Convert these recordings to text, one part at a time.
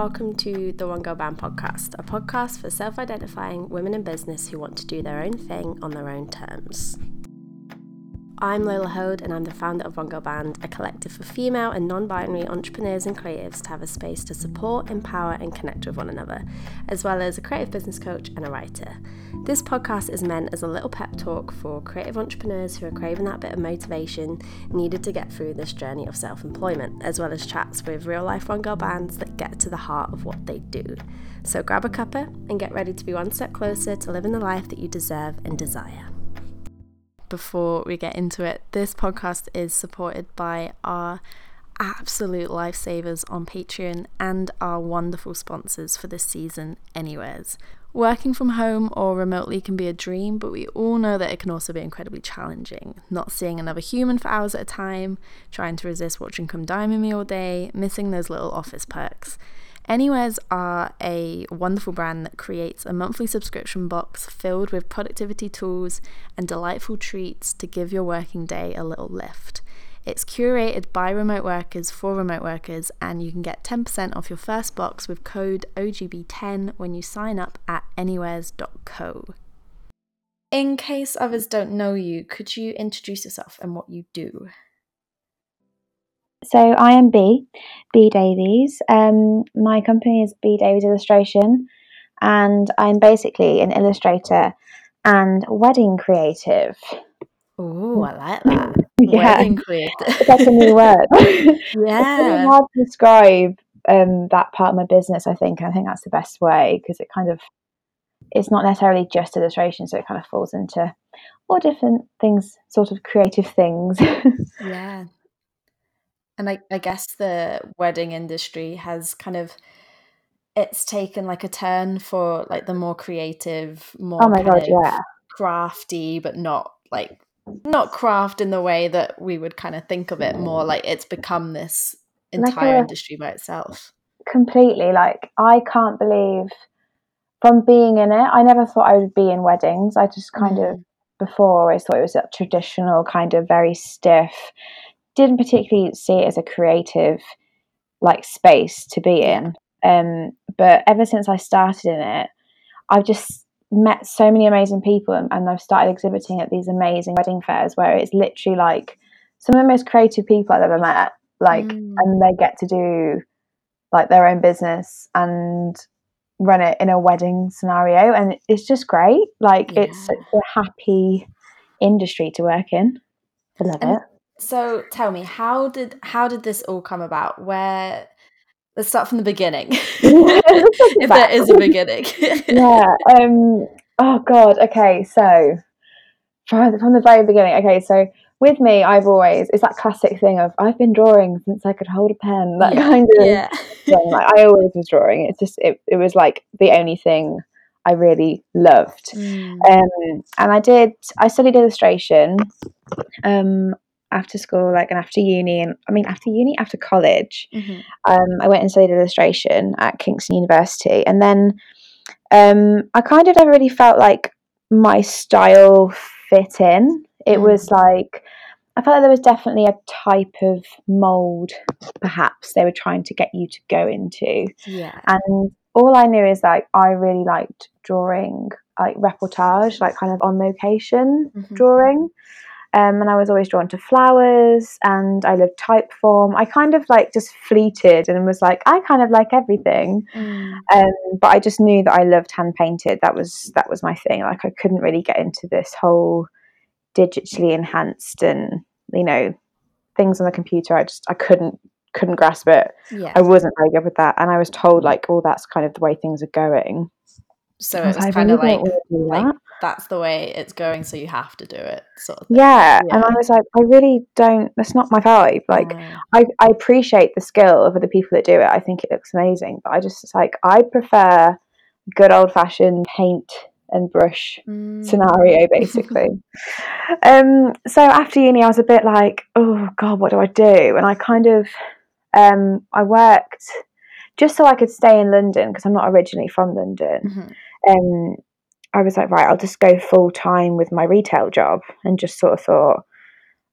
welcome to the One Girl Band podcast, a podcast for self identifying women in business who want to do their own thing on their own terms. I'm Lola Hoad, and I'm the founder of One Girl Band, a collective for female and non binary entrepreneurs and creatives to have a space to support, empower, and connect with one another, as well as a creative business coach and a writer. This podcast is meant as a little pep talk for creative entrepreneurs who are craving that bit of motivation needed to get through this journey of self employment, as well as chats with real life One Girl Bands that get to the heart of what they do. So grab a cuppa and get ready to be one step closer to living the life that you deserve and desire before we get into it, this podcast is supported by our absolute lifesavers on Patreon and our wonderful sponsors for this season, Anywheres. Working from home or remotely can be a dream, but we all know that it can also be incredibly challenging. Not seeing another human for hours at a time, trying to resist watching Come Dine Me all day, missing those little office perks. Anywheres are a wonderful brand that creates a monthly subscription box filled with productivity tools and delightful treats to give your working day a little lift. It's curated by remote workers for remote workers, and you can get 10% off your first box with code OGB10 when you sign up at anywheres.co. In case others don't know you, could you introduce yourself and what you do? So I am Bee, Bee Davies. Um, my company is Bee Davies Illustration, and I'm basically an illustrator and wedding creative. Oh, I like that. yeah, Wedding creative. that's a new word. yeah. It's really hard to describe um, that part of my business. I think. I think that's the best way because it kind of it's not necessarily just illustration, so it kind of falls into all different things, sort of creative things. yeah. And I, I guess the wedding industry has kind of it's taken like a turn for like the more creative, more oh my god, yeah. crafty, but not like not craft in the way that we would kind of think of it. More like it's become this Like entire a- industry by itself. completely like i can't believe from being in it i never thought i would be in weddings i just kind of Mm. before always thought it was a traditional kind of very stiff didn't particularly see it as a creative like space to be in. Um but ever since i started in it i've just met so many amazing people and, and i've started exhibiting at these amazing wedding fairs where it's literally like some of the most creative people i've ever met like Mm. and they get to do like their own business and run it in a wedding scenario and it's just great. Like it's such a happy industry to work in. I love And it So tell me, how did how did this all come about? Where let's start from the beginning. if there is a beginning. yeah um oh god okay so from, from the very beginning okay so with me i've always it's that classic thing of i've been drawing since i could hold a pen that Yeah. kind of Yeah. thing. Like, i always was drawing it's just it, it was like the only thing i really loved Mm. um, and I did. I studied illustration um, after school, like, and after uni, and I mean, after uni, after college, Mhm. um, I went and studied illustration at Kingston University, and then um, I kind of never really felt like my style fit in. It was like I felt like there was definitely a type of mold, perhaps they were trying to get you to go into, Yeah. and all I knew is like I really liked drawing like reportage, like kind of on location Mhm. drawing. Um, and I was always drawn to flowers and I loved type form. I kind of like just fleeted and was like, I kind of like everything. Mm. Um, but I just knew that I loved hand painted. That was that was my thing. Like I couldn't really get into this whole digitally enhanced and you know things on the computer. I just I couldn't couldn't grasp it. Yeah. I wasn't very good with that, and I was told like, "Oh, that's kind of the way things are going." So I it kind of really like don't wanna do like that's the way it's going, so you have to do it, sort of thing. yeah. and I was like, "I really don't. That's not my vibe." Like, Mm. I I appreciate the skill of other people that do it. I think it looks amazing, but I just it's like I prefer good old fashioned paint and brush Mm. scenario basically. um, so after uni, I was a bit like, oh god, what do I do? And I kind of, um, I worked just so I could stay in London because I'm not originally from London. Mhm. Um, I was like, right, I'll just go full time with my retail job, and just sort of thought,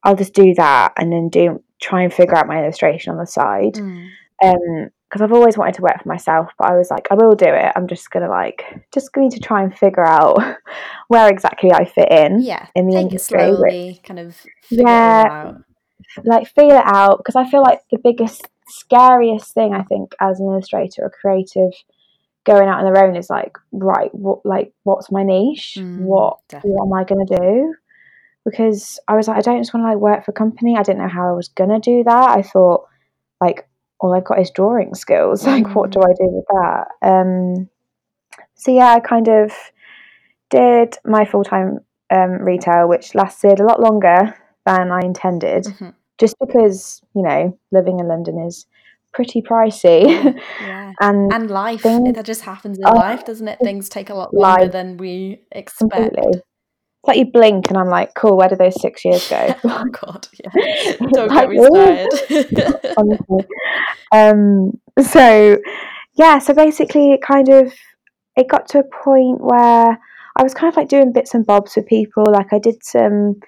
I'll just do that, and then do try and figure out my illustration on the side. Mm. Um, because I've always wanted to work for myself, but I was like, I will do it. I'm just gonna like, just going to try and figure out where exactly I fit in. Yeah, in the industry. it which- kind of Yeah. out. like feel it out because I feel like the biggest scariest thing I think as an illustrator or creative going out on their own is like right what like what's my niche? Mm, what definitely. what am I gonna do? Because I was like I don't just want to like work for a company. I didn't know how I was gonna do that. I thought like all I've got is drawing skills. Like what do I do with that? Um so yeah I kind of did my full-time um, retail which lasted a lot longer than I intended Mhm. just because you know living in London is pretty pricey Yeah. and And life, things- that just happens in Oh, life, doesn't it? Things take a lot longer life. than we expect. completely it's like you blink and I'm like cool where did those six years go oh God, yeah. Don't Like, get me started. honestly um so yeah so basically it kind of it got to a point where I was kind of like doing bits and bobs with people like I did some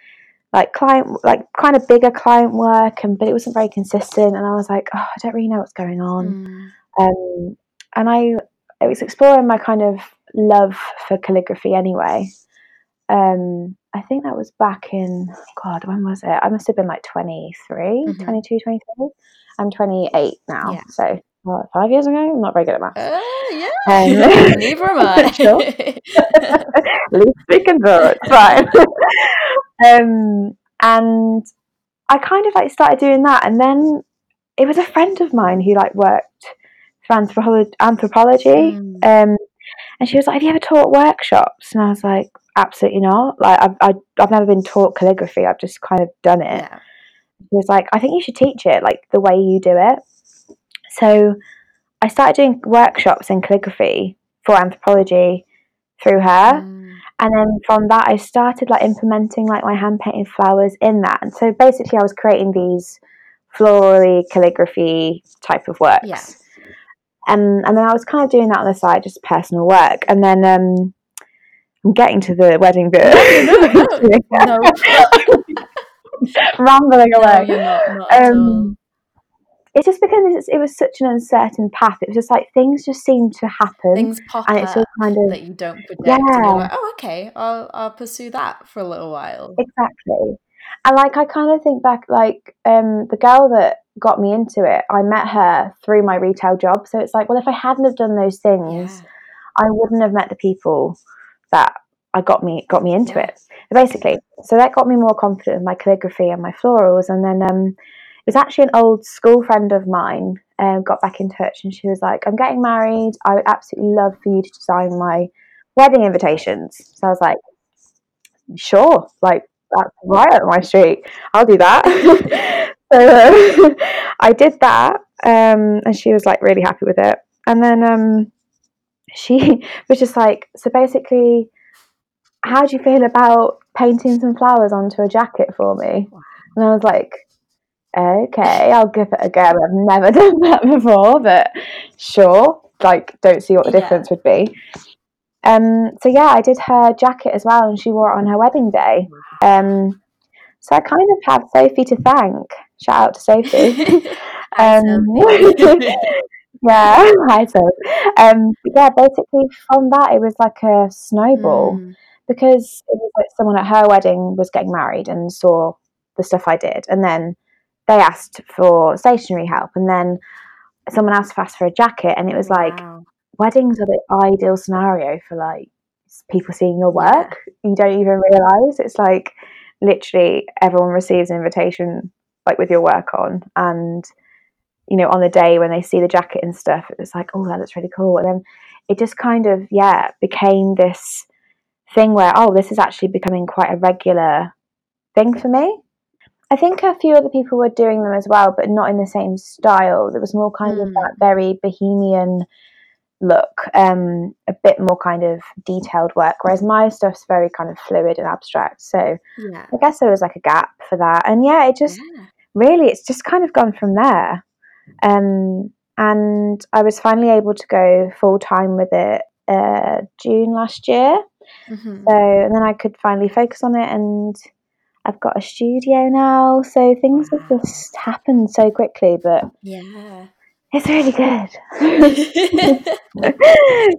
like client like kind of bigger client work and but it wasn't very consistent and I was like oh I don't really know what's going on Mm. um, and I, I was exploring my kind of love for calligraphy anyway. Um, I think that was back in, God, when was it? I must have been like 23, Mhm. 22, 23. I'm 28 now. Yeah. So, what, five years ago? I'm not very good at maths. Uh, yeah. Um, Neither am I. Least we can do it. Fine. Um, and I kind of like started doing that, and then it was a friend of mine who like worked for Anthropologie, Anthropologie Mm. um, and she was like, "Have you ever taught workshops?" And I was like, "Absolutely not. Like, I've I, I've never been taught calligraphy. I've just kind of done it." yeah. She was like, "I think you should teach it, like the way you do it." So I started doing workshops in calligraphy for Anthropologie through her, Mm. And then from that I started like implementing like my hand painted flowers in that. And so basically, I was creating these florally calligraphy type of works. Yeah. Um, and then I was kind of doing that on the side, just personal work. And then um, I'm getting to the wedding bit. No, Rambling no, away. you're not. Not. Um, it's just because it's, it was such an uncertain path. It was just like things just seemed to happen. Things pop and it's all kind of that you don't predict. Yeah. like, oh, okay, I'll, I'll pursue that for a little while. Exactly. And like I kind of think back like um the girl that got me into it, I met her through my retail job. So it's like, well if I hadn't have done those things, Yeah. I wouldn't have met the people that I got me got me into Yeah. it. Basically. So that got me more confident in my calligraphy and my florals and then um was actually an old school friend of mine um, got back in touch and she was like, I'm getting married. I would absolutely love for you to design my wedding invitations. So I was like, sure, like that's right up my street. I'll do that. so I did that, um, and she was like really happy with it. And then um, she was just like, so basically, how do you feel about painting some flowers onto a jacket for me? And I was like, okay, I'll give it a go. I've never done that before, but sure. Like, don't see what the Yeah. difference would be. Um, so yeah, I did her jacket as well, and she wore it on her wedding day. Um, so I kind of have Sophie to thank. Shout out to Sophie. Um, yeah, hi Sophie. Um, yeah, basically from that it was like a snowball Mm. because it was like someone at her wedding was getting married and saw the stuff I did, and then they asked for stationary help, and then someone else asked for a jacket, and it was like Wow. weddings are the ideal scenario for like people seeing your Yeah. work. You don't even realize it's like literally everyone receives an invitation like with your work on, and you know on the day when they see the jacket and stuff, it was like, oh, that looks really cool, and then it just kind of yeah became this thing where oh, this is actually becoming quite a regular thing for me. I think a few other people were doing them as well, but not in the same style. There was more kind of Mm. that very bohemian look, um, a bit more kind of detailed work, whereas my stuff's very kind of fluid and abstract. So Yeah. I guess there was like a gap for that. And yeah, it just Yeah. really, it's just kind of gone from there. Um, and I was finally able to go full time with it uh, June last year. Mhm. So, and then I could finally focus on it, and I've got a studio now. So things have just happened so quickly, but Yeah. It's really good.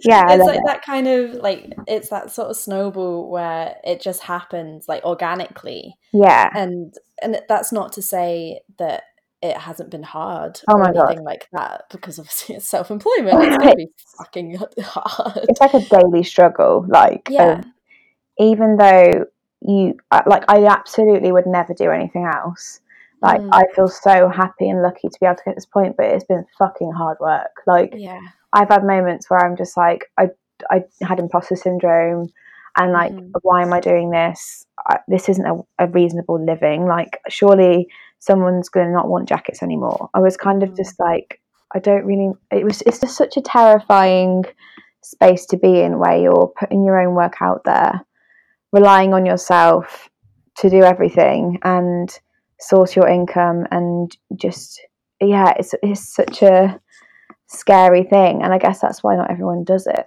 yeah, it's like it. that kind of like it's that sort of snowball where it just happens like organically. Yeah, and and that's not to say that it hasn't been hard oh or anything God. like that because obviously it's self employment. It's gonna be fucking hard. It's like a daily struggle. Like yeah. even though you like, I absolutely would never do anything else. Like mm. I feel so happy and lucky to be able to get this point, but it's been fucking hard work. Like yeah, I've had moments where I'm just like I I had imposter syndrome, and like mm. why am I doing this? I, this isn't a, a, reasonable living. Like surely someone's going to not want jackets anymore. I was kind of mm. just like I don't really. It was it's just such a terrifying space to be in where you're putting your own work out there, relying on yourself to do everything and source your income and just yeah it's it's such a scary thing. And i guess that's why not everyone does it.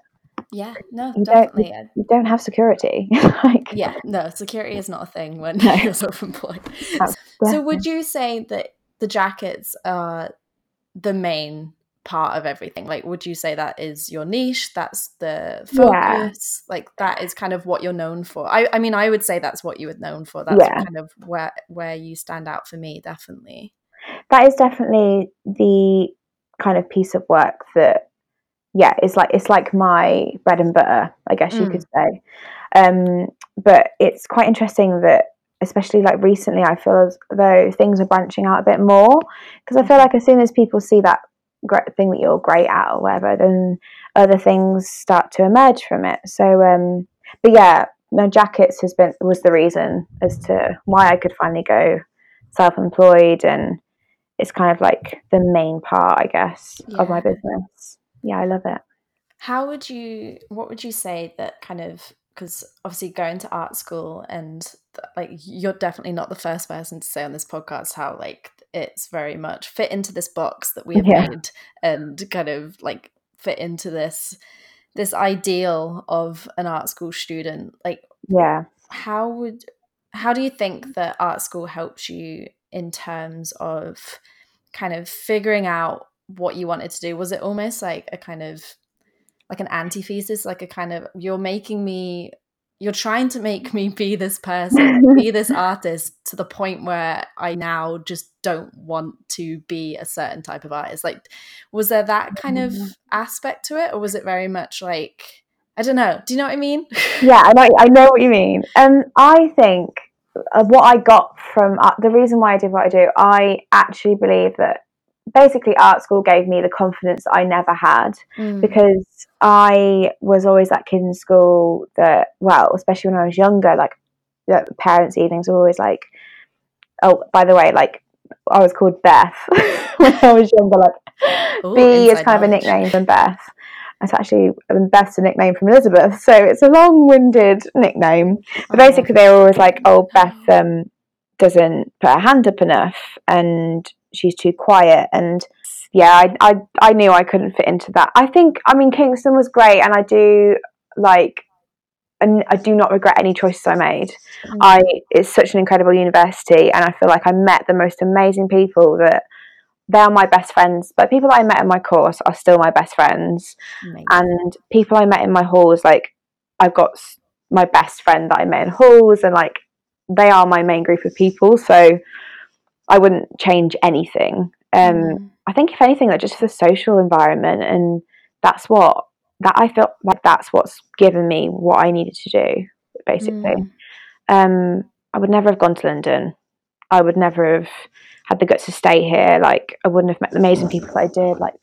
Yeah no you definitely. don't, you, don't have security. Like yeah no security is not a thing when no. you're self-employed. So would you say that the jackets are the main part of everything like would you say that is your niche that's the focus yeah. like that is kind of what you're known for I, I mean i would say that's what you were known for that's yeah. kind of where where you stand out for me definitely that is definitely the kind of piece of work that yeah it's like it's like my bread and butter i guess you mm. could say um but it's quite interesting that especially like recently i feel as though things are branching out a bit more because i feel mm-hmm. like as soon as people see that thing that you're great at or whatever, then other things start to emerge from it. So, um, but yeah, no jackets has been was the reason as to why I could finally go self-employed, and it's kind of like the main part, I guess, yeah. of my business. Yeah, I love it. How would you? What would you say that kind of? Because obviously going to art school and like you're definitely not the first person to say on this podcast how like it's very much fit into this box that we have yeah. made and kind of like fit into this this ideal of an art school student. Like yeah. how would how do you think that art school helps you in terms of kind of figuring out what you wanted to do? Was it almost like a kind of like an antithesis like a kind of you're making me you're trying to make me be this person, be this artist to the point where I now just don't want to be a certain type of artist. Like, was there that kind of mm-hmm. aspect to it, or was it very much like, I don't know. Do you know what I mean? Yeah, I know. I know what you mean. And um, I think uh, what I got from uh, the reason why I did what I do, I actually believe that basically art school gave me the confidence that I never had mm. because I was always that kid in school that well, especially when I was younger, like the parents' evenings were always like, oh, by the way, like I was called Beth when I was younger. Like Ooh, Bee is kind knowledge. of a nickname from Beth. It's actually Beth's a nickname from Elizabeth, so it's a long-winded nickname. But oh, basically, they were always like, "Oh, Beth um, doesn't put her hand up enough," and she's too quiet. And yeah I, I i knew i couldn't fit into that. I think i mean kingston was great and i do like and i do not regret any choices i made. Mm. i it's such an incredible university and i feel like i met the most amazing people that they are my best friends but people that i met in my course are still my best friends. Amazing. and people i met in my halls like i've got my best friend that i met in halls and like they are my main group of people. So I wouldn't change anything. Um, mm. I think if anything, like just the social environment, and that's what that I felt like that's what's given me what I needed to do. Basically, mm. um, I would never have gone to London. I would never have had the guts to stay here. Like I wouldn't have met the amazing people that I did. Like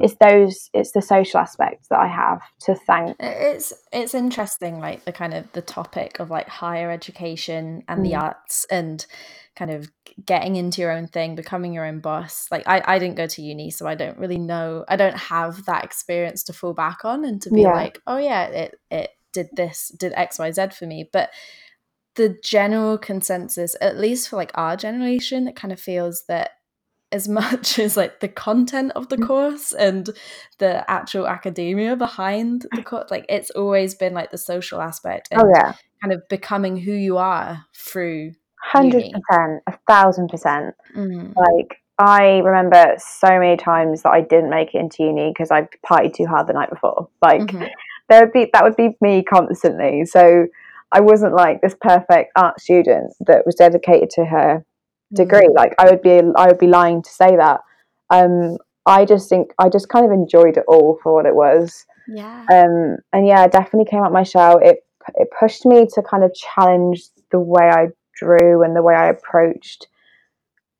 it's those it's the social aspects that I have to thank. It's it's interesting, like the kind of the topic of like higher education and mm. the arts and kind of getting into your own thing, becoming your own boss. Like I, I didn't go to uni, so I don't really know. I don't have that experience to fall back on and to be yeah. like, oh yeah, it it did this, did X, Y, Z for me. But the general consensus, at least for like our generation, it kind of feels that as much as like the content of the mm. course and the actual academia behind the course, like it's always been like the social aspect oh, and oh, yeah. kind of becoming who you are through hundred percent, a thousand percent. Mm. Like I remember so many times that I didn't make it into uni because I partied too hard the night before. Like mm-hmm. there would be that would be me constantly. So I wasn't like this perfect art student that was dedicated to her degree. Mm-hmm. Like I would be I would be lying to say that. Um, I just think I just kind of enjoyed it all for what it was. Yeah. Um, and yeah, I definitely came out my shell. It it pushed me to kind of challenge the way I drew and the way I approached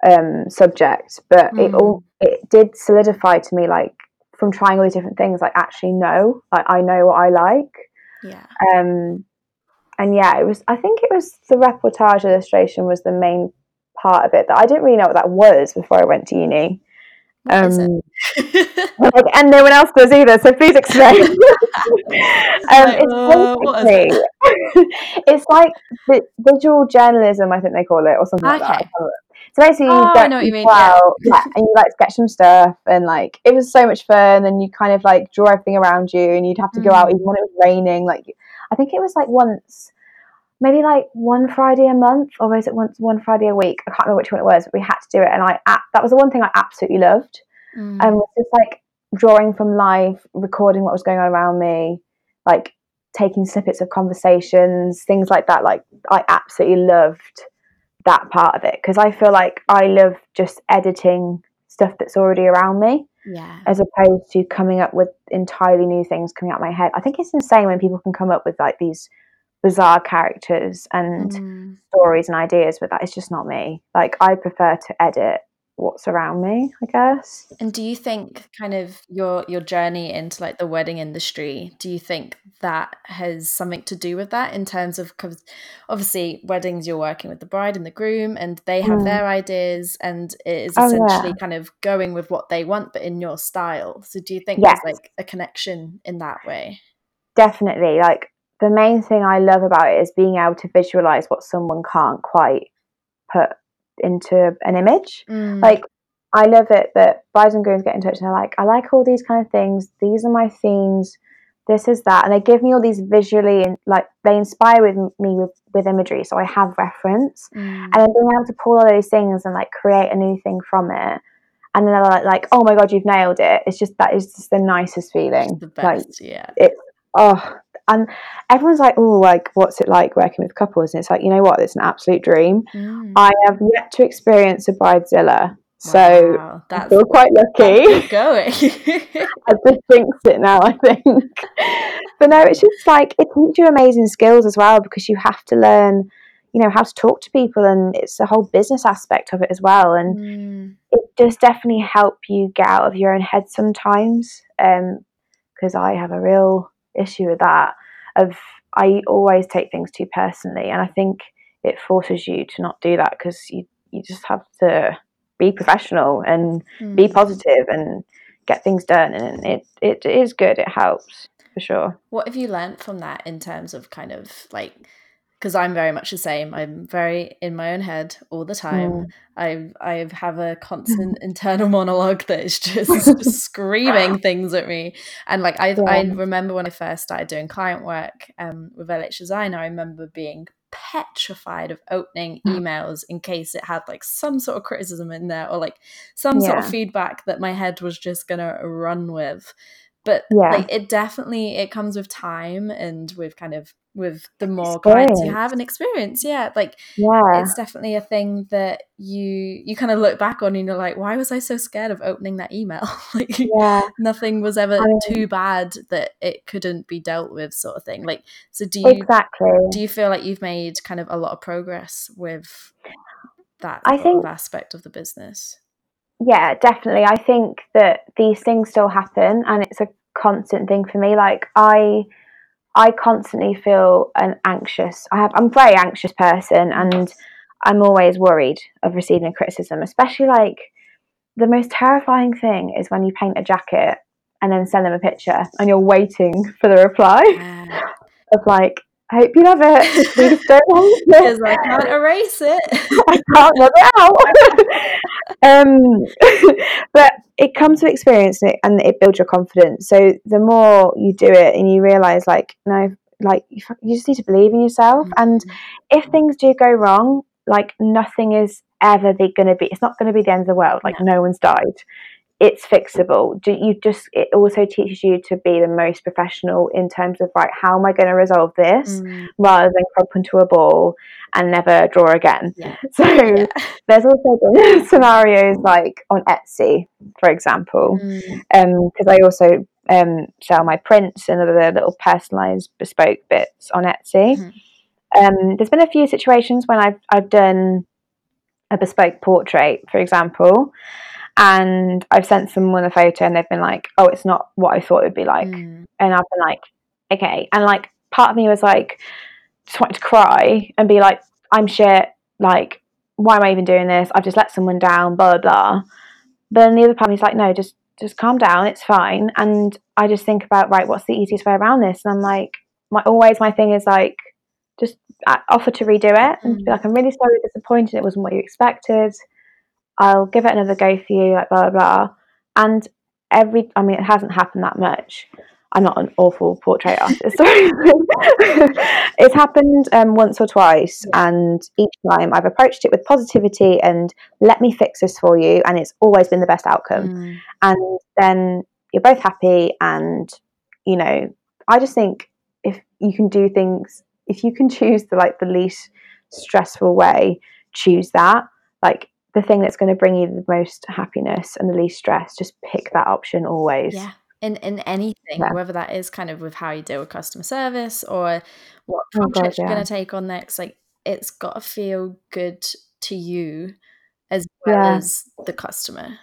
um, subject. But mm. it all it did solidify to me like from trying all these different things, like actually no, like I know what I like. Yeah. Um, and yeah, it was. I think it was the reportage illustration was the main part of it that I didn't really know what that was before I went to uni. Um, and no one else does either. So please explain. um, like, it's uh, it? it's like visual journalism, I think they call it, or something okay. like that. So basically, oh, you get, I know what you mean. Yeah. yeah, and you like sketch some stuff, and like it was so much fun. And you kind of like draw everything around you, and you'd have to mm. go out mm. even when it was raining. Like I think it was like once maybe like one Friday a month, or was it once one Friday a week? I can't remember which one it was, but we had to do it, and I that was the one thing I absolutely loved, mm. and was just like drawing from life, recording what was going on around me, like taking snippets of conversations, things like that. Like I absolutely loved that part of it because I feel like I love just editing stuff that's already around me. Yeah. As opposed to coming up with entirely new things coming out my head. I think it's insane when people can come up with like these bizarre characters and mm. stories and ideas, but that is just not me. Like I prefer to edit what's around me, I guess. And do you think kind of your your journey into like the wedding industry, do you think that has something to do with that in terms of cause obviously weddings you're working with the bride and the groom and they have mm. their ideas and it is essentially oh, yeah. kind of going with what they want but in your style. So do you think yes. there's like a connection in that way? Definitely. Like the main thing I love about it is being able to visualize what someone can't quite put into an image. Mm. Like I love it that brides and grooms get in touch and they're like, I like all these kind of things. These are my themes. This is that, and they give me all these visually and like they inspire with me with, with imagery, so I have reference, mm. and then being able to pull all those things and like create a new thing from it, and then they're like, like, oh my god, you've nailed it. It's just that is just the nicest feeling. the best, like, yeah. It's oh, and everyone's like, oh, like, what's it like working with couples? And it's like, you know what? It's an absolute dream. Mm. I have yet to experience a bridezilla. So wow, I feel quite lucky. Going, I just jinxed it now. I think, but no, it's just like it teaches you amazing skills as well because you have to learn, you know, how to talk to people, and it's the whole business aspect of it as well. And mm. it does definitely help you get out of your own head sometimes. Um, because I have a real issue with that of I always take things too personally and I think it forces you to not do that because you you just have to be professional and mm. be positive and get things done and it, it is good it helps for sure what have you learned from that in terms of kind of like because I'm very much the same. I'm very in my own head all the time. Mm. I I have a constant internal monologue that is just, just screaming things at me. And like I yeah. I remember when I first started doing client work um, with LH Design, I remember being petrified of opening emails in case it had like some sort of criticism in there or like some yeah. sort of feedback that my head was just gonna run with but yeah. like it definitely it comes with time and with kind of with the more experience. clients you have and experience yeah like yeah it's definitely a thing that you you kind of look back on and you're like why was i so scared of opening that email like yeah. nothing was ever I mean, too bad that it couldn't be dealt with sort of thing like so do you exactly do you feel like you've made kind of a lot of progress with that I think, aspect of the business yeah, definitely. I think that these things still happen and it's a constant thing for me. Like I I constantly feel an anxious. I have I'm a very anxious person and I'm always worried of receiving criticism, especially like the most terrifying thing is when you paint a jacket and then send them a picture and you're waiting for the reply yeah. of like I hope you love it. Please don't it. Because I can't erase it. I can't rub it out. um, but it comes with experience and it builds your confidence. So the more you do it and you realize, like, no, like you, just need to believe in yourself. Mm-hmm. And if things do go wrong, like nothing is ever going to be. It's not going to be the end of the world. Like no, no one's died it's fixable. Do you just it also teaches you to be the most professional in terms of right, how am I going to resolve this mm. rather than crump into a ball and never draw again. Yeah. So yeah. there's also been scenarios like on Etsy, for example, because mm. um, I also um, sell my prints and other little personalized bespoke bits on Etsy. Mm. Um, there's been a few situations when I've I've done a bespoke portrait, for example, and I've sent someone a photo and they've been like, "Oh, it's not what I thought it would be like," mm. and I've been like, "Okay," and like part of me was like, just wanted to cry and be like, "I'm shit," like, why am I even doing this? I've just let someone down, blah blah blah. But then the other part of me's like, "No, just just calm down, it's fine." And I just think about right, what's the easiest way around this? And I'm like, my always my thing is like, just uh, offer to redo it and mm. be like, "I'm really sorry, disappointed. It wasn't what you expected." I'll give it another go for you, like blah blah blah. And every, I mean, it hasn't happened that much. I'm not an awful portrait artist. it's happened um, once or twice, and each time I've approached it with positivity and let me fix this for you, and it's always been the best outcome. Mm. And then you're both happy, and you know, I just think if you can do things, if you can choose the like the least stressful way, choose that. Like the thing that's going to bring you the most happiness and the least stress just pick that option always. Yeah in in anything yeah. whether that is kind of with how you deal with customer service or what project oh you're going to take on next like it's got to feel good to you as well yeah. as the customer.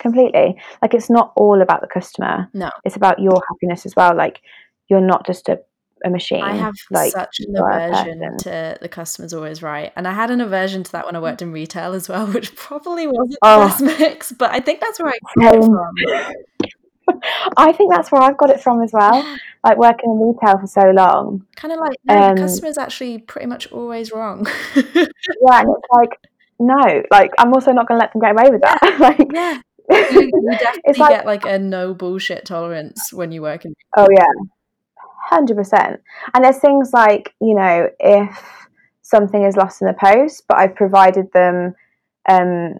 Completely. Like it's not all about the customer. No. It's about your happiness as well like you're not just a a machine. I have like, such an aversion to the customer's always right. And I had an aversion to that when I worked in retail as well, which probably wasn't oh. the best mix, but I think that's where I got it from. I think that's where I've got it from as well. Like working in retail for so long. Kind of like, no, um, the customer's actually pretty much always wrong. yeah, and it's like, no, like I'm also not going to let them get away with that. Yeah. like, yeah. You, you definitely like, get like a no bullshit tolerance when you work in. Oh yeah, hundred percent. And there's things like you know if something is lost in the post, but I've provided them um,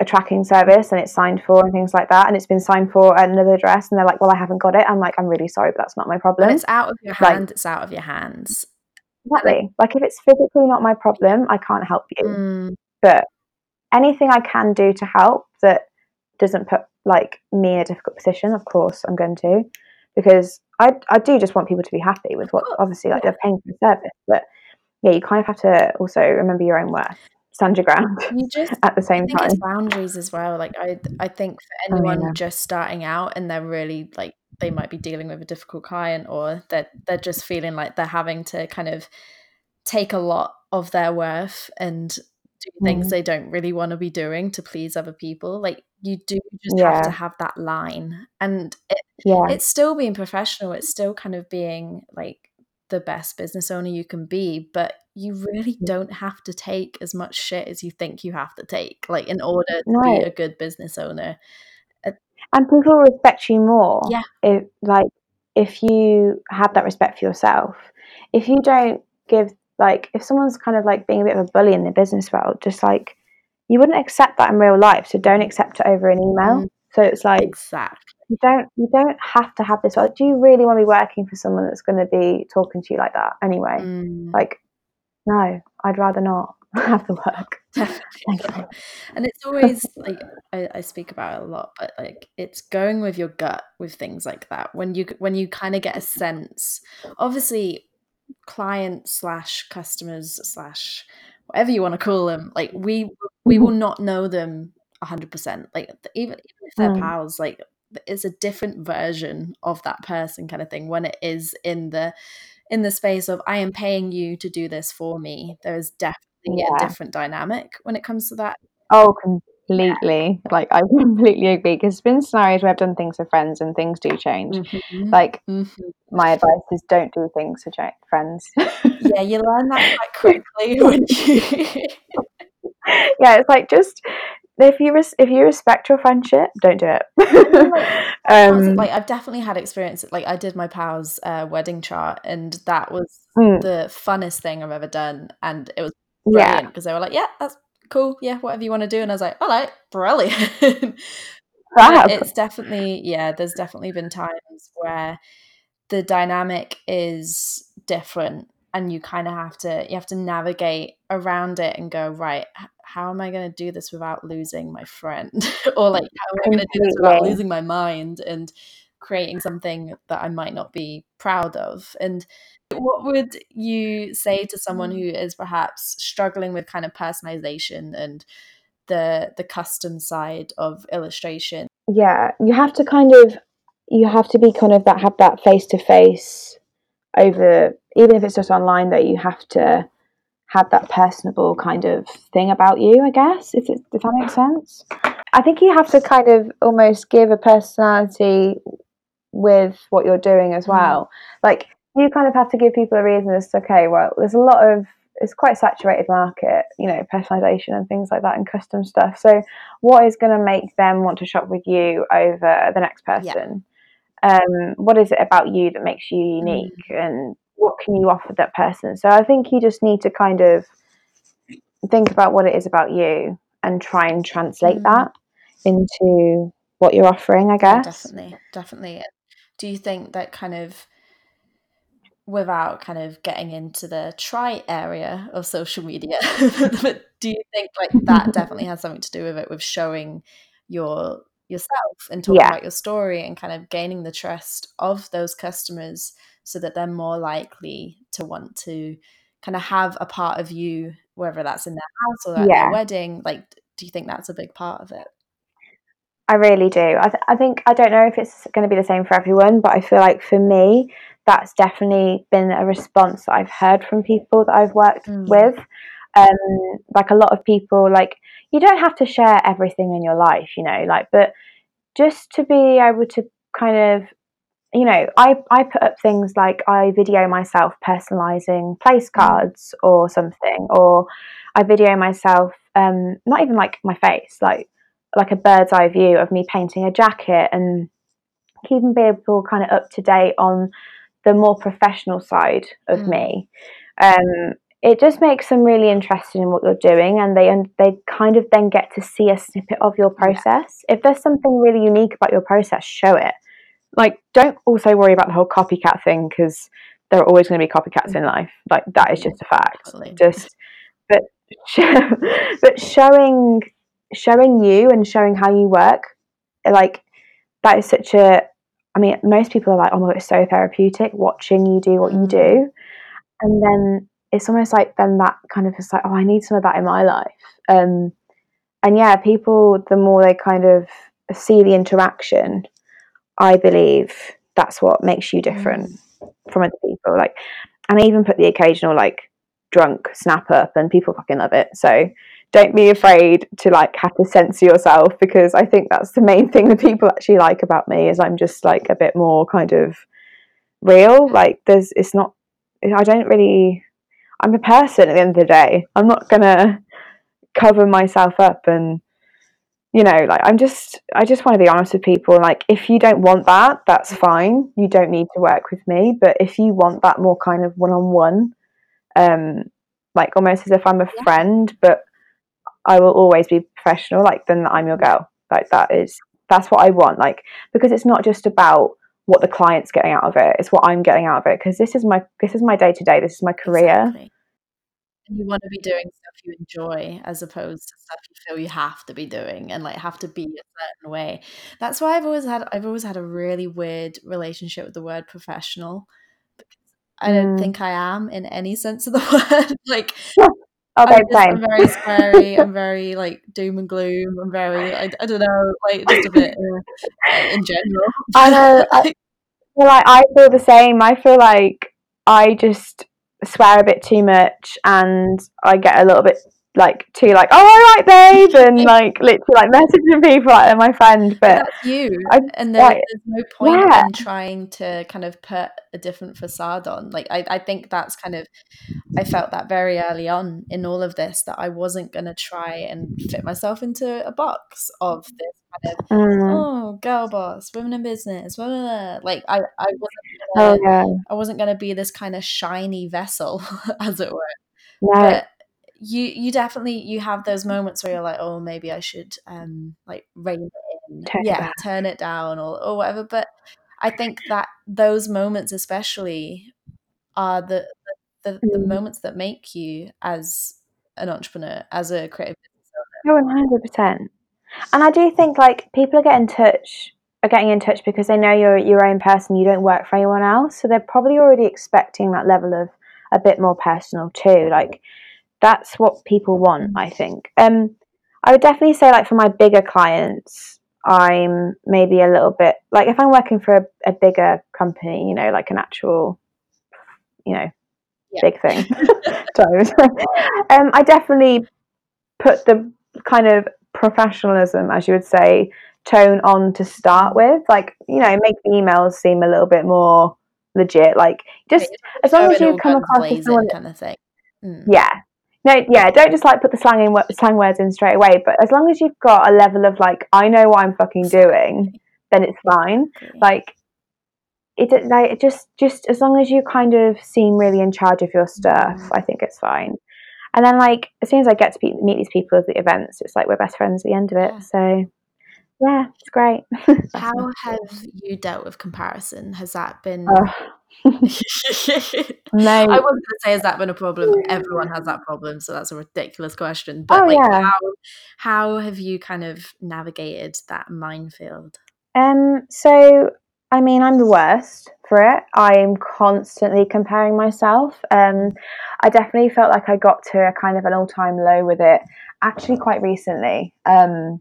a tracking service and it's signed for and things like that, and it's been signed for at another address, and they're like, "Well, I haven't got it." I'm like, "I'm really sorry, but that's not my problem." When it's out of your hand, like, it's out of your hands. Exactly. Like if it's physically not my problem, I can't help you. Mm. But anything I can do to help that doesn't put like me in a difficult position, of course, I'm going to, because I I do just want people to be happy with what obviously like they're paying for the service, but yeah, you kind of have to also remember your own worth, stand your ground. You just at the same time. boundaries as well. Like I I think for anyone oh, yeah. just starting out and they're really like they might be dealing with a difficult client or that they're, they're just feeling like they're having to kind of take a lot of their worth and do things mm. they don't really want to be doing to please other people. Like you do just yeah. have to have that line and it, yeah. it's still being professional it's still kind of being like the best business owner you can be but you really mm. don't have to take as much shit as you think you have to take like in order to no. be a good business owner uh, and people respect you more yeah if like if you have that respect for yourself if you don't give like if someone's kind of like being a bit of a bully in the business world just like you wouldn't accept that in real life so don't accept it over an email. Mm. so it's like exactly. you don't you don't have to have this do you really want to be working for someone that's going to be talking to you like that anyway? Mm. like no i'd rather not have to work. And it's always like I, I, speak about it a lot but like it's going with your gut with things like that. When you when you kind of get a sense obviously clients slash customers slash whatever you want to call them like we we will not know them 100% like even, even if they're mm. pals like it's a different version of that person kind of thing when it is in the in the space of i am paying you to do this for me there is definitely yeah. a different dynamic when it comes to that oh completely like i completely agree because there's been scenarios where i've done things for friends and things do change mm-hmm. like mm-hmm. my advice is don't do things for friends yeah you learn that quite quickly when you yeah it's like just if you res- if you respect your friendship, don't do it. um, like I've definitely had experience. Like I did my pal's uh, wedding chart, and that was mm. the funnest thing I've ever done. And it was brilliant because yeah. they were like, yeah, that's cool. Yeah, whatever you want to do. And I was like, all right, brilliant. it's definitely, yeah, there's definitely been times where the dynamic is different and you kind of have to you have to navigate around it and go right how am i going to do this without losing my friend or like how am i going to do this without losing my mind and creating something that i might not be proud of and what would you say to someone who is perhaps struggling with kind of personalization and the the custom side of illustration yeah you have to kind of you have to be kind of that have that face to face over even if it's just online that you have to have that personable kind of thing about you i guess if, it, if that makes sense i think you have to kind of almost give a personality with what you're doing as mm. well mm. like you kind of have to give people a reason as to okay well there's a lot of it's quite saturated market you know personalization and things like that and custom stuff. So what is going to make them want to shop with you over the next person? Yeah um, what is it about you that makes you unique mm. and what can you offer that person? So i think you just need to kind of think about what it is about you and try and translate mm. that into what you're offering i guess. Definitely definitely. Do you think that kind of without kind of getting into the try area of social media but do you think like that definitely has something to do with it with showing your yourself and talking yeah. about your story and kind of gaining the trust of those customers so that they're more likely to want to kind of have a part of you whether that's in their house or at yeah. their wedding like do you think that's a big part of it i really do I, th- I think i don't know if it's going to be the same for everyone but i feel like for me that's definitely been a response that i've heard from people that i've worked mm. with um, like a lot of people like you don't have to share everything in your life, you know, like, but just to be able to kind of, you know, I, I put up things like I video myself personalizing place mm. cards or something, or I video myself, um, not even like my face, like, like a bird's eye view of me painting a jacket and keeping people kind of up to date on the more professional side of mm. me. Um, it just makes them really interested in what you're doing and they and they kind of then get to see a snippet of your process yeah. if there's something really unique about your process show it like don't also worry about the whole copycat thing because there are always going to be copycats in life like that is just a fact just but but showing showing you and showing how you work like that is such a i mean most people are like oh my god it's so therapeutic watching you do what you mm. do and then it's almost like then that kind of is like, oh, I need some of that in my life. Um, and yeah, people, the more they kind of see the interaction, I believe that's what makes you different mm. from other people. Like, and I even put the occasional like drunk snap up, and people fucking love it. So don't be afraid to like have to censor yourself because I think that's the main thing that people actually like about me is I'm just like a bit more kind of real. Like, there's, it's not, I don't really I'm a person at the end of the day. I'm not gonna cover myself up and you know, like I'm just I just want to be honest with people. Like if you don't want that, that's fine. You don't need to work with me. But if you want that more kind of one on one, um, like almost as if I'm a yeah. friend, but I will always be professional, like then I'm your girl. Like that is that's what I want. Like because it's not just about what the client's getting out of it. It's what I'm getting out of it because this is my this is my day to day. This is my career. Exactly. And you want to be doing stuff you enjoy as opposed to stuff you feel you have to be doing and like have to be a certain way. That's why I've always had I've always had a really weird relationship with the word professional. I don't mm. think I am in any sense of the word. like Okay, I'm, I'm, very scary. I'm very like doom and gloom. I'm very I, I don't know, like just a bit uh, in general. I know. I, well, like I feel the same. I feel like I just swear a bit too much, and I get a little bit like too like oh all right babe and like literally like messaging people like they're my friend but that's you I, and there, like, there's no point yeah. in trying to kind of put a different facade on like I, I think that's kind of I felt that very early on in all of this that I wasn't going to try and fit myself into a box of this kind of mm. oh girl boss women in business blah, blah, blah. like I, I wasn't gonna, oh, yeah. I wasn't going to be this kind of shiny vessel as it were no. but you you definitely you have those moments where you're like, oh, maybe I should um like rein it in, Turn it yeah, down. turn it down or or whatever. But I think that those moments, especially, are the the, the Mm. moments that make you as an entrepreneur, as a creative business owner. No, one hundred percent. And I do think like people are getting in touch are getting in touch because they know you're your own person. You don't work for anyone else, so they're probably already expecting that level of a bit more personal too. Like that's what people want. I think. Um, I would definitely say like for my bigger clients, I'm maybe a little bit like if I'm working for a, a bigger company, you know, like an actual, you know, Yeah. big thing. Um, I definitely put the kind of professionalism, as you would say, tone on to start with. Like, you know, make the emails seem a little bit more legit. Like, just as long as you come across as someone, kind of thing. Mm. yeah. No, yeah, don't just like put the slang in slang words in straight away. But as long as you've got a level of like, I know what I'm fucking doing, then it's fine. Like, it like it just just as long as you kind of seem really in charge of your stuff, Mhm. I think it's fine. And then like as soon as I get to pe- meet these people at the events, it's like we're best friends at the end of it. Yeah. So yeah, it's great. How have you dealt with comparison? Has that been? Ugh. I no, wasn't going to say has that been a problem. Everyone has that problem, so that's a ridiculous question. But Oh, like, yeah. how how have you kind of navigated that minefield? Um, so I mean, I'm the worst for it. I'm constantly comparing myself. Um, I definitely felt like I got to a kind of an all-time low with it. Actually, quite recently. Um,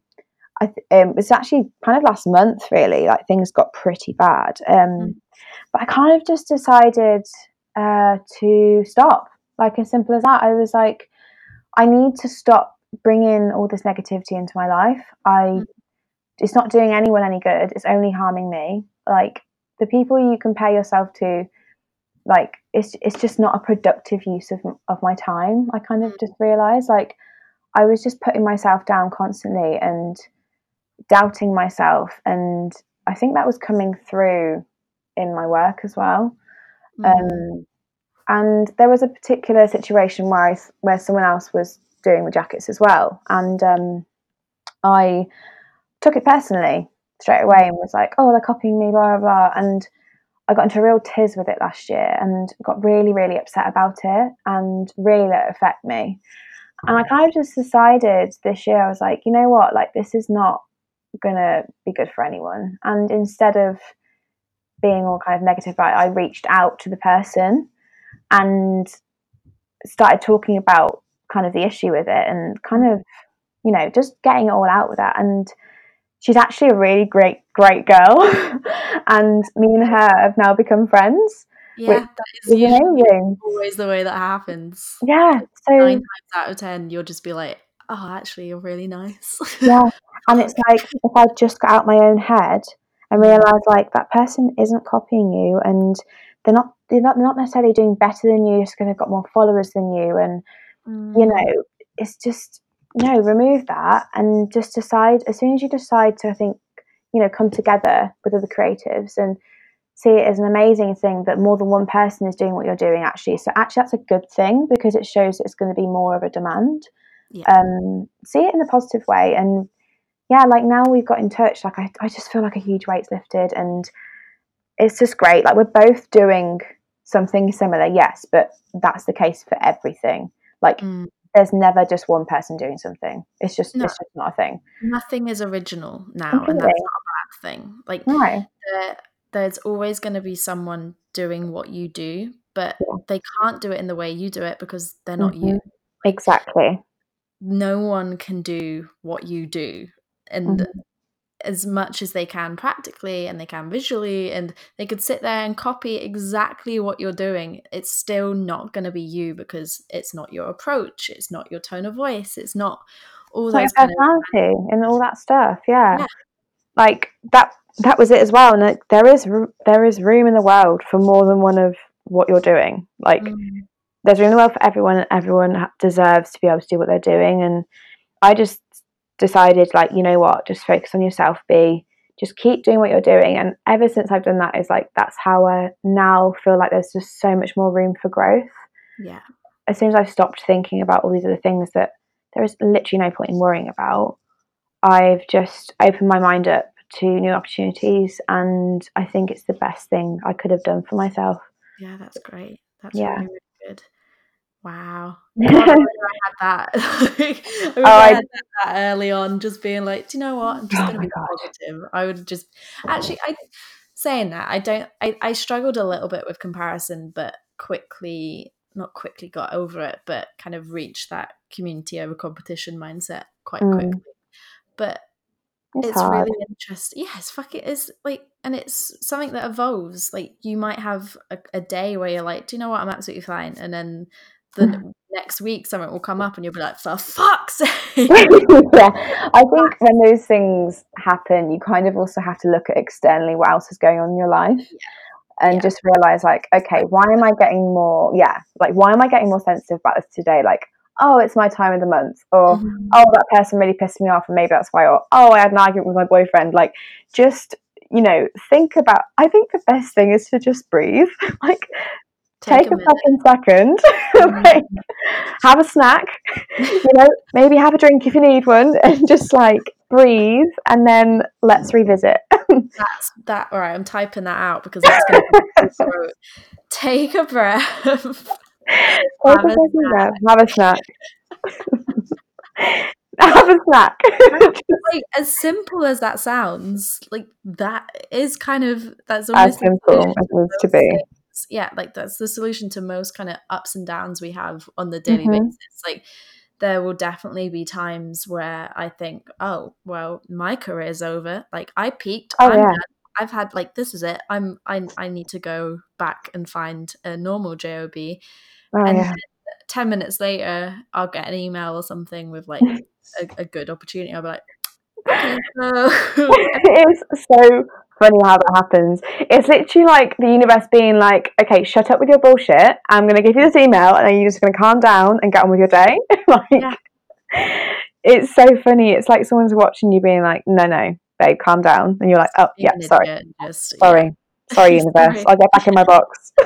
I th- um, it's actually kind of last month, really. Like things got pretty bad. Um, Mm. But I kind of just decided uh, to stop. Like as simple as that. I was like, I need to stop bringing all this negativity into my life. I Mm. it's not doing anyone any good. It's only harming me. Like the people you compare yourself to, like it's it's just not a productive use of of my time. I kind of just realized like I was just putting myself down constantly and doubting myself, and I think that was coming through in my work as well. Mm. Um, and there was a particular situation where I, where someone else was doing the jackets as well, and um, I took it personally straight away and was like, "Oh, they're copying me," blah blah blah. And I got into a real tiz with it last year and got really really upset about it and really let it affect me. And I kind of just decided this year I was like, you know what, like this is not gonna be good for anyone. And instead of being all kind of negative about it, I reached out to the person and started talking about kind of the issue with it and kind of, you know, just getting it all out with that. And she's actually a really great, great girl. and me and her have now become friends. yeah, that is amazing. always the way that happens. Yeah. So Nine times out of ten, you'll just be like, "Oh, actually, you're really nice." yeah. And it's like if I just got out my own head and realize like that person isn't copying you and they're not they're not, they're not necessarily doing better than you just because they've got more followers than you and Mm. you know it's just no remove that and just decide as soon as you decide to i think you know come together with other creatives and see it as an amazing thing that more than one person is doing what you're doing actually so actually that's a good thing because it shows it's going to be more of a demand Yeah. um see it in a positive way and yeah like now we've got in touch like i, I just feel like a huge weight's lifted and it's just great like we're both doing something similar yes but that's the case for everything like Mm. there's never just one person doing something. It's just No. it's just not a thing. Nothing is original now, and that's not a bad thing. Like No. there, there's always going to be someone doing what you do, but Yeah. they can't do it in the way you do it because they're not you. Mhm. Exactly. No one can do what you do, and Mhm. as much as they can practically and they can visually, and they could sit there and copy exactly what you're doing. It's still not going to be you because it's not your approach, it's not your tone of voice, it's not all those kind of personality and all that stuff. Yeah. Yeah. Like that that was it as well. And like, there is there is room in the world for more than one of what you're doing. Like Mm. there's room in the world for everyone and everyone deserves to be able to do what they're doing and I just decided like you know what just focus on yourself be just keep doing what you're doing and ever since I've done that is like that's how I now feel like there's just so much more room for growth yeah. as soon as I've stopped thinking about all these other things that there is literally no point in worrying about, I've just opened my mind up to new opportunities, and I think it's the best thing I could have done for myself. Yeah, that's great. That's Yeah. really, really good. Wow. I had that. I Oh, I I- had that, early on, just being like, do you know what? I'm just Oh going to be God. positive. I would just actually, I saying that I don't. I, I struggled a little bit with comparison, but quickly, not quickly got over it, but kind of reached that community over competition mindset quite Mm. quickly. But It's, it's really interesting. Yeah, it's fucking it's like, and it's something that evolves. Like you might have a, a day where you're like, do you know what? I'm absolutely fine, and then the next week something will come up, and you'll be like, for fuck's sake. yeah, I think when those things happen, you kind of also have to look at externally what else is going on in your life, and Yeah. just realize like, okay, why am I getting more? Yeah, like why am I getting more sensitive about this today? Like, oh, it's my time of the month, or Mhm. oh, that person really pissed me off, and maybe that's why. Or oh, I had an argument with my boyfriend. Like, just you know, think about. I think the best thing is to just breathe. like, take, Take a a, fucking second, Mhm. like, have a snack. you know, maybe have a drink if you need one, and just like breathe, and then let's revisit. That's that. All right, I'm typing that out because that's going to be. Take a breath. Take Have a breath, Have a snack. have a snack. like as simple as that sounds, like that is kind of that's as simple as it needs to be. Yeah, like that's the solution to most kind of ups and downs we have on the daily Mhm. basis. Like there will definitely be times where I think, oh, well, my career's over. Like I peaked. Oh, I'm yeah. done. I've had like this is it. I'm I I need to go back and find a normal job. Oh and yeah. then 10 minutes later i'll get an email or something with like a, a good opportunity i'll be like okay so it's so funny how that happens. It's literally like the universe being like, okay, shut up with your bullshit. I'm going to give you this email and then you're just going to calm down and get on with your day. like, Yeah. it's so funny. It's like someone's watching you being like, no, no, babe, calm down. And you're like, oh, yeah, sorry. just yeah. Sorry. Sorry, universe. Sorry. I'll get back in my box.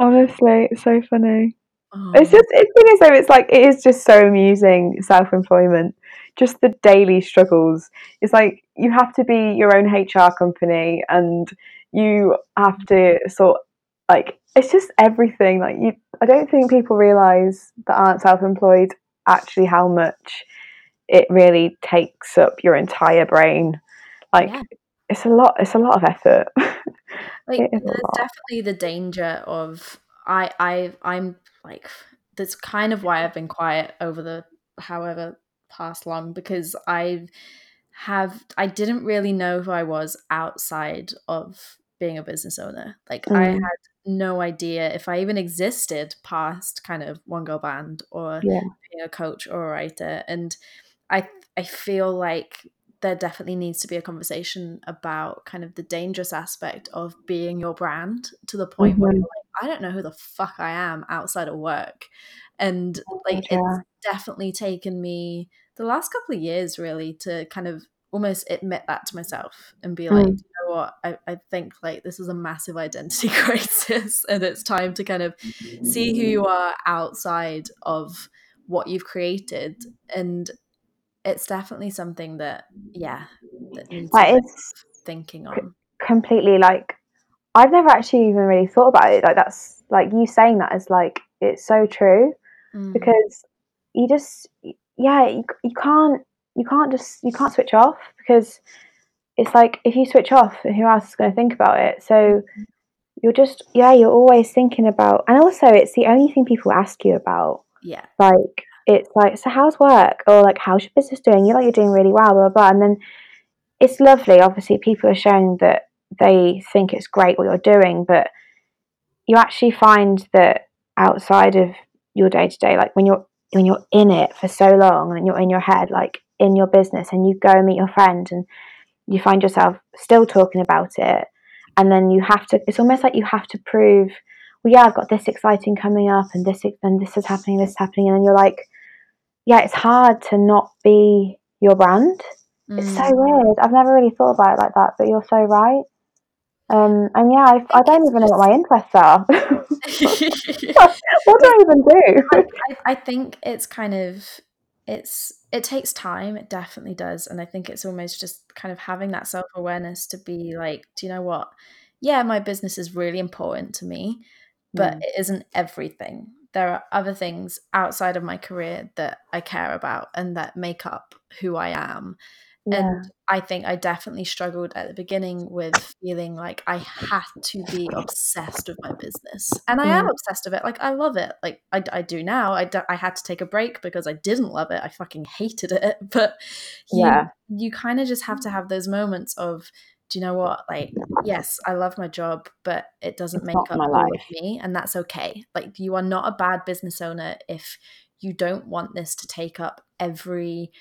Honestly, it's so funny. oh. It's just, it's thing is though, it's like, it is just so amusing, self employment. Just the daily struggles. It's like you have to be your own HR company and you have to sort like, it's just everything. Like, you, I don't think people realize that aren't self employed actually how much it really takes up your entire brain. Like, Yeah. it's a lot, it's a lot of effort. like It is a there's definitely the danger of I I I'm like that's kind of why I've been quiet over the however past long because I have I didn't really know who I was outside of being a business owner. Like I Mm. had no idea if I even existed past kind of one girl band or Yeah. being a coach or a writer and I I feel like there definitely needs to be a conversation about kind of the dangerous aspect of being your brand to the point where you're Mhm. like, I don't know who the fuck I am outside of work. And like Yeah. it's definitely taken me the last couple of years really to kind of almost admit that to myself and be like, Mm. you know what, I, I think like this is a massive identity crisis and it's time to kind of see who you are outside of what you've created and it's definitely something that yeah that needs bit of thinking on completely like I've never actually even really thought about it. Like that's like you saying that is like it's so true Mm. because you just yeah you, you can't you can't just you can't switch off because it's like if you switch off who else is going to think about it? So you're just yeah you're always thinking about and also it's the only thing people ask you about. Yeah. Like it's like so how's work? or like how's your business doing? You're like you're doing really well blah blah blah and then it's lovely. Obviously people are showing that they think it's great what you're doing but you actually find that outside of your day to day like when you're when you're in it for so long and you're in your head like in your business and you go and meet your friend and you find yourself still talking about it and then you have to it's almost like you have to prove well yeah i've got this exciting coming up and this and this is happening this is happening and then you're like yeah it's hard to not be your brand it's so Mm. weird i've never really thought about it like that but you're so right Um, and yeah, I, I don't even know what my interests are. what do I even do? I, I think it's kind of it's it takes time it definitely does and i think it's almost just kind of having that self-awareness to be like do you know what yeah my business is really important to me but mm. it isn't everything there are other things outside of my career that i care about and that make up who i am yeah. And I think I definitely struggled at the beginning with feeling like I had to be obsessed with my business. And I am mm. obsessed with it. Like, I love it. Like, I, I do now. I, I had to take a break because I didn't love it. I fucking hated it. But you, yeah. you kind of just have to have those moments of, do you know what? Like, yes, I love my job, but it doesn't it's make up my life. me. And that's okay. Like, you are not a bad business owner if you don't want this to take up every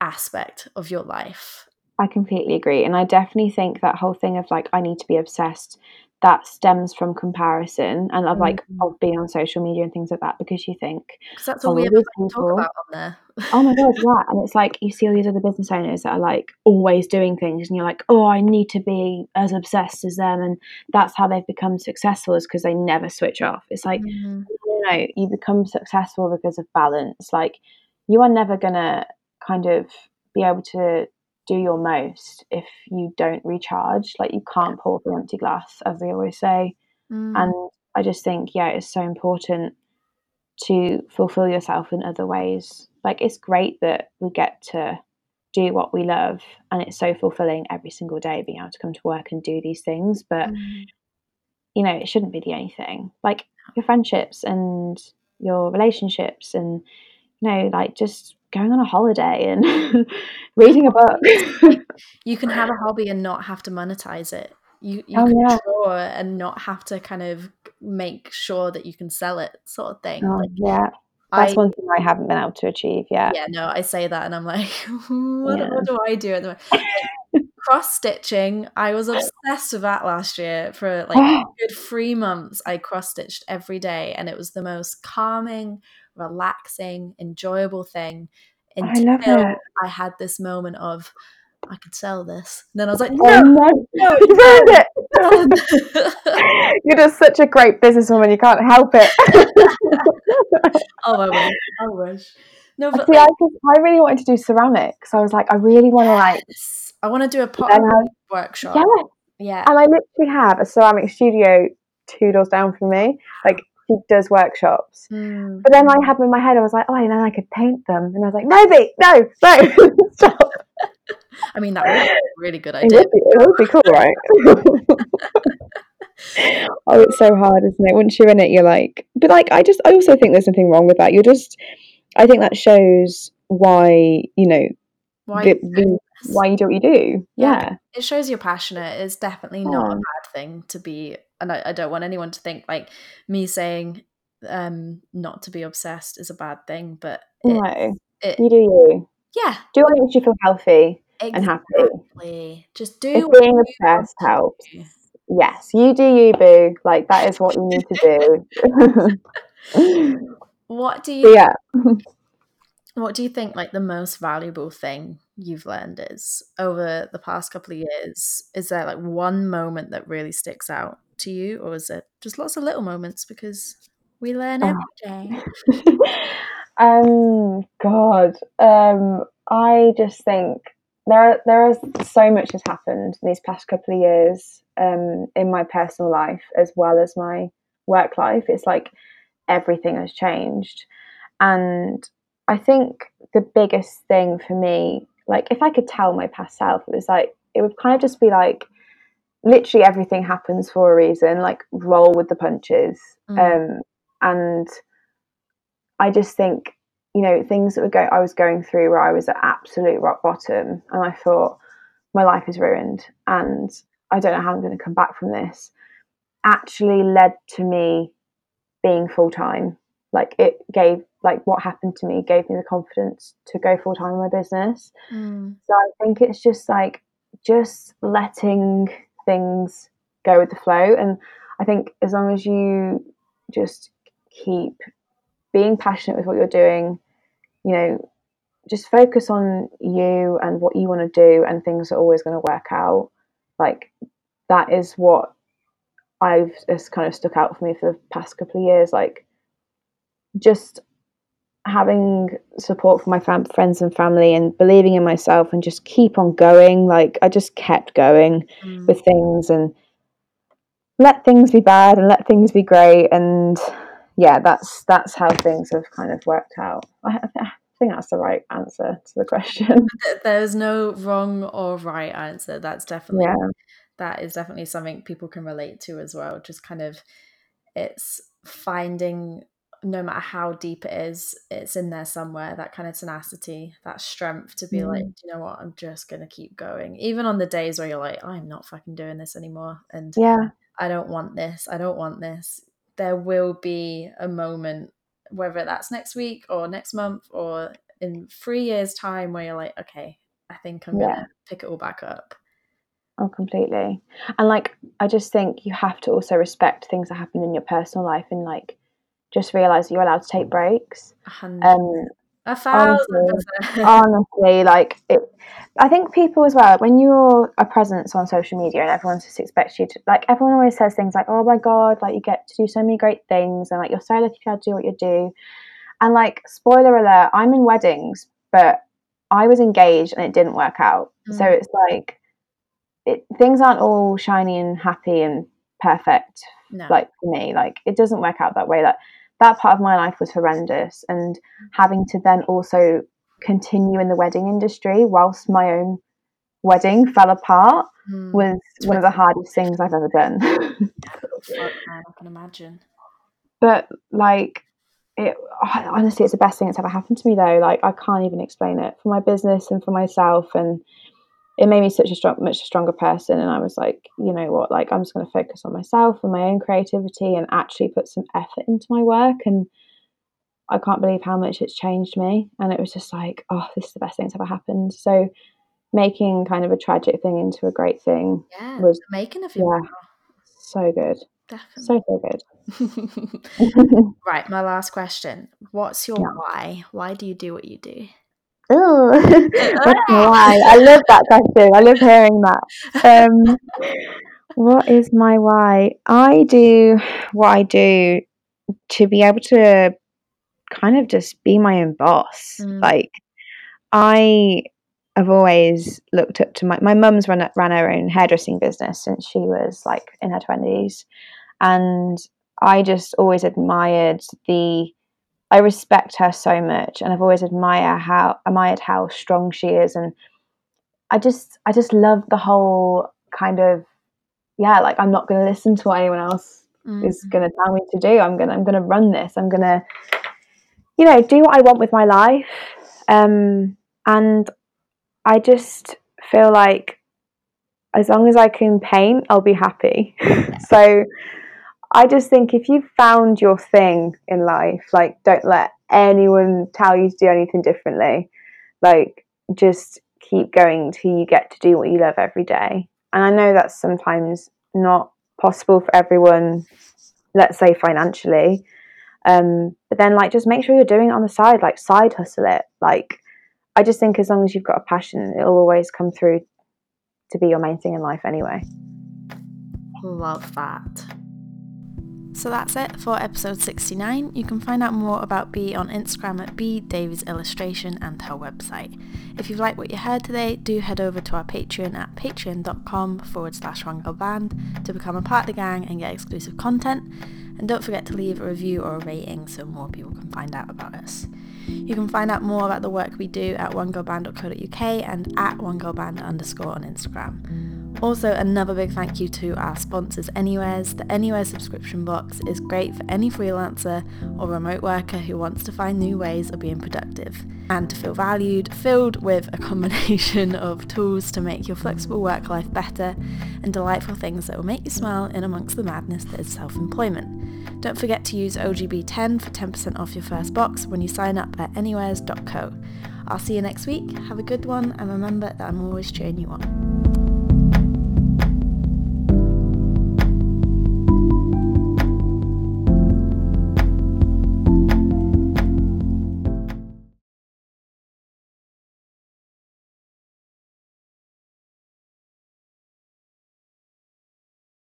aspect of your life. I completely agree. And I definitely think that whole thing of like, I need to be obsessed, that stems from comparison and of like mm-hmm. of being on social media and things like that because you think because that's all we ever people, talk about on there. oh my god, yeah. And it's like you see all these other business owners that are like always doing things and you're like, oh, I need to be as obsessed as them and that's how they've become successful is because they never switch off. It's like mm-hmm. you know, you become successful because of balance. Like you are never gonna kind of be able to do your most if you don't recharge. Like you can't pour from empty glass, as they always say. Mm. And I just think, yeah, it's so important to fulfill yourself in other ways. Like it's great that we get to do what we love and it's so fulfilling every single day being able to come to work and do these things. But mm. you know, it shouldn't be the only thing. Like your friendships and your relationships and you know, like just going on a holiday and reading a book. you can have a hobby and not have to monetize it. You, you oh, can yeah. draw and not have to kind of make sure that you can sell it, sort of thing. Oh, like, yeah. That's I, one thing I haven't been able to achieve yet. Yeah, no, I say that and I'm like, what, yeah. what do I do at the moment? cross stitching. I was obsessed with that last year for like good three months. I cross stitched every day and it was the most calming, relaxing, enjoyable thing oh, until I. I had this moment of I could sell this. And then I was like, oh, no, oh, no, no you ruined it. You're just such a great businesswoman. You can't help it. oh, I wish. I wish. No, but See, like, I, I really wanted to do ceramics. I was like, I really want to like. I want to do a pottery workshop. Yeah. Yeah. And I literally have a ceramic studio two doors down from me. Like she does workshops. Mm. But then I had in my head, I was like, oh, and then I could paint them. And I was like, maybe, no, no, stop. I mean, that would be a really good idea. It would be, it would be cool, right? oh, it's so hard, isn't it? Once you're in it, you're like, but like, I just, I also think there's nothing wrong with that. You're just, I think that shows why, you know, why, the, the, why you do what you do. Yeah. yeah. It shows you're passionate. It's definitely not a bad thing to be and I, I don't want anyone to think like me saying um not to be obsessed is a bad thing, but no, it, you do you. Yeah, do what makes you feel healthy exactly. and happy. Just do. If being obsessed helps. Yes, you do you, boo. Like that is what you need to do. what do you? yeah. what do you think? Like the most valuable thing you've learned is over the past couple of years. Is there like one moment that really sticks out? To you, or is it just lots of little moments because we learn every day? um, God, um, I just think there are, there is so much has happened these past couple of years um, in my personal life as well as my work life. It's like everything has changed, and I think the biggest thing for me, like if I could tell my past self, it was like it would kind of just be like literally everything happens for a reason like roll with the punches mm. um and i just think you know things that were going i was going through where i was at absolute rock bottom and i thought my life is ruined and i don't know how i'm going to come back from this actually led to me being full-time like it gave like what happened to me gave me the confidence to go full-time in my business mm. so i think it's just like just letting things go with the flow. And I think as long as you just keep being passionate with what you're doing, you know, just focus on you and what you want to do, and things are always going to work out. Like that is what I've just kind of stuck out for me for the past couple of years. Like just having support from my fam- friends and family and believing in myself and just keep on going. Like I just kept going mm. with things and let things be bad and let things be great. And yeah, that's that's how things have kind of worked out. I, I think that's the right answer to the question. There's no wrong or right answer. That's definitely yeah. that is definitely something people can relate to as well. Just kind of it's finding no matter how deep it is, it's in there somewhere. That kind of tenacity, that strength to be mm. like, you know what, I'm just gonna keep going, even on the days where you're like, I'm not fucking doing this anymore, and yeah, I don't want this, I don't want this. There will be a moment, whether that's next week or next month or in three years' time, where you're like, okay, I think I'm gonna pick it all back up. Oh, completely. And like, I just think you have to also respect things that happen in your personal life and like just realize you're allowed to take breaks. Um, a thousand honestly, honestly, like it, I think people as well. When you're a presence on social media and everyone just expects you to, like, everyone always says things like, "Oh my god, like you get to do so many great things," and like you're so lucky to do what you do. And like, spoiler alert, I'm in weddings, but I was engaged and it didn't work out. Mm. So it's like, it, things aren't all shiny and happy and perfect. No. Like for me, like it doesn't work out that way. Like that part of my life was horrendous and having to then also continue in the wedding industry whilst my own wedding fell apart mm. was one of the hardest things I've ever done. I can imagine. But like it honestly it's the best thing that's ever happened to me though. Like I can't even explain it for my business and for myself and it made me such a strong, much stronger person. And I was like, you know what, like I'm just going to focus on myself and my own creativity and actually put some effort into my work. And I can't believe how much it's changed me. And it was just like, oh, this is the best thing that's ever happened. So making kind of a tragic thing into a great thing yeah, was making of you. Yeah, so good. Definitely. So so good. right, my last question. What's your yeah. why? Why do you do what you do? Oh, what's why? I love that question. I love hearing that. Um, what is my why? I do what I do to be able to kind of just be my own boss. Mm. Like, I have always looked up to my my mum's run ran her own hairdressing business since she was like in her twenties, and I just always admired the I respect her so much, and I've always admired how admired how strong she is, and I just I just love the whole kind of yeah, like I'm not going to listen to what anyone else mm. is going to tell me to do. I'm gonna I'm gonna run this. I'm gonna you know do what I want with my life, um, and I just feel like as long as I can paint, I'll be happy. so I just think if you've found your thing in life, like don't let anyone tell you to do anything differently. Like just keep going till you get to do what you love every day. And I know that's sometimes not possible for everyone, let's say financially. Um, but then like just make sure you're doing it on the side, like side hustle it. Like I just think as long as you've got a passion, it'll always come through to be your main thing in life anyway. Love that. So that's it for episode 69. You can find out more about Bee on Instagram at Bee Davies Illustration and her website. If you've liked what you heard today, do head over to our Patreon at patreon.com forward slash band to become a part of the gang and get exclusive content. And don't forget to leave a review or a rating so more people can find out about us. You can find out more about the work we do at onegirlband.co.uk and at onegirlband underscore on Instagram. Also, another big thank you to our sponsors Anywheres. The Anywhere subscription box is great for any freelancer or remote worker who wants to find new ways of being productive and to feel valued, filled with a combination of tools to make your flexible work life better and delightful things that will make you smile in amongst the madness that is self employment. Don't forget to use OGB10 for 10% off your first box when you sign up at anywheres.co. I'll see you next week. Have a good one and remember that I'm always cheering you on.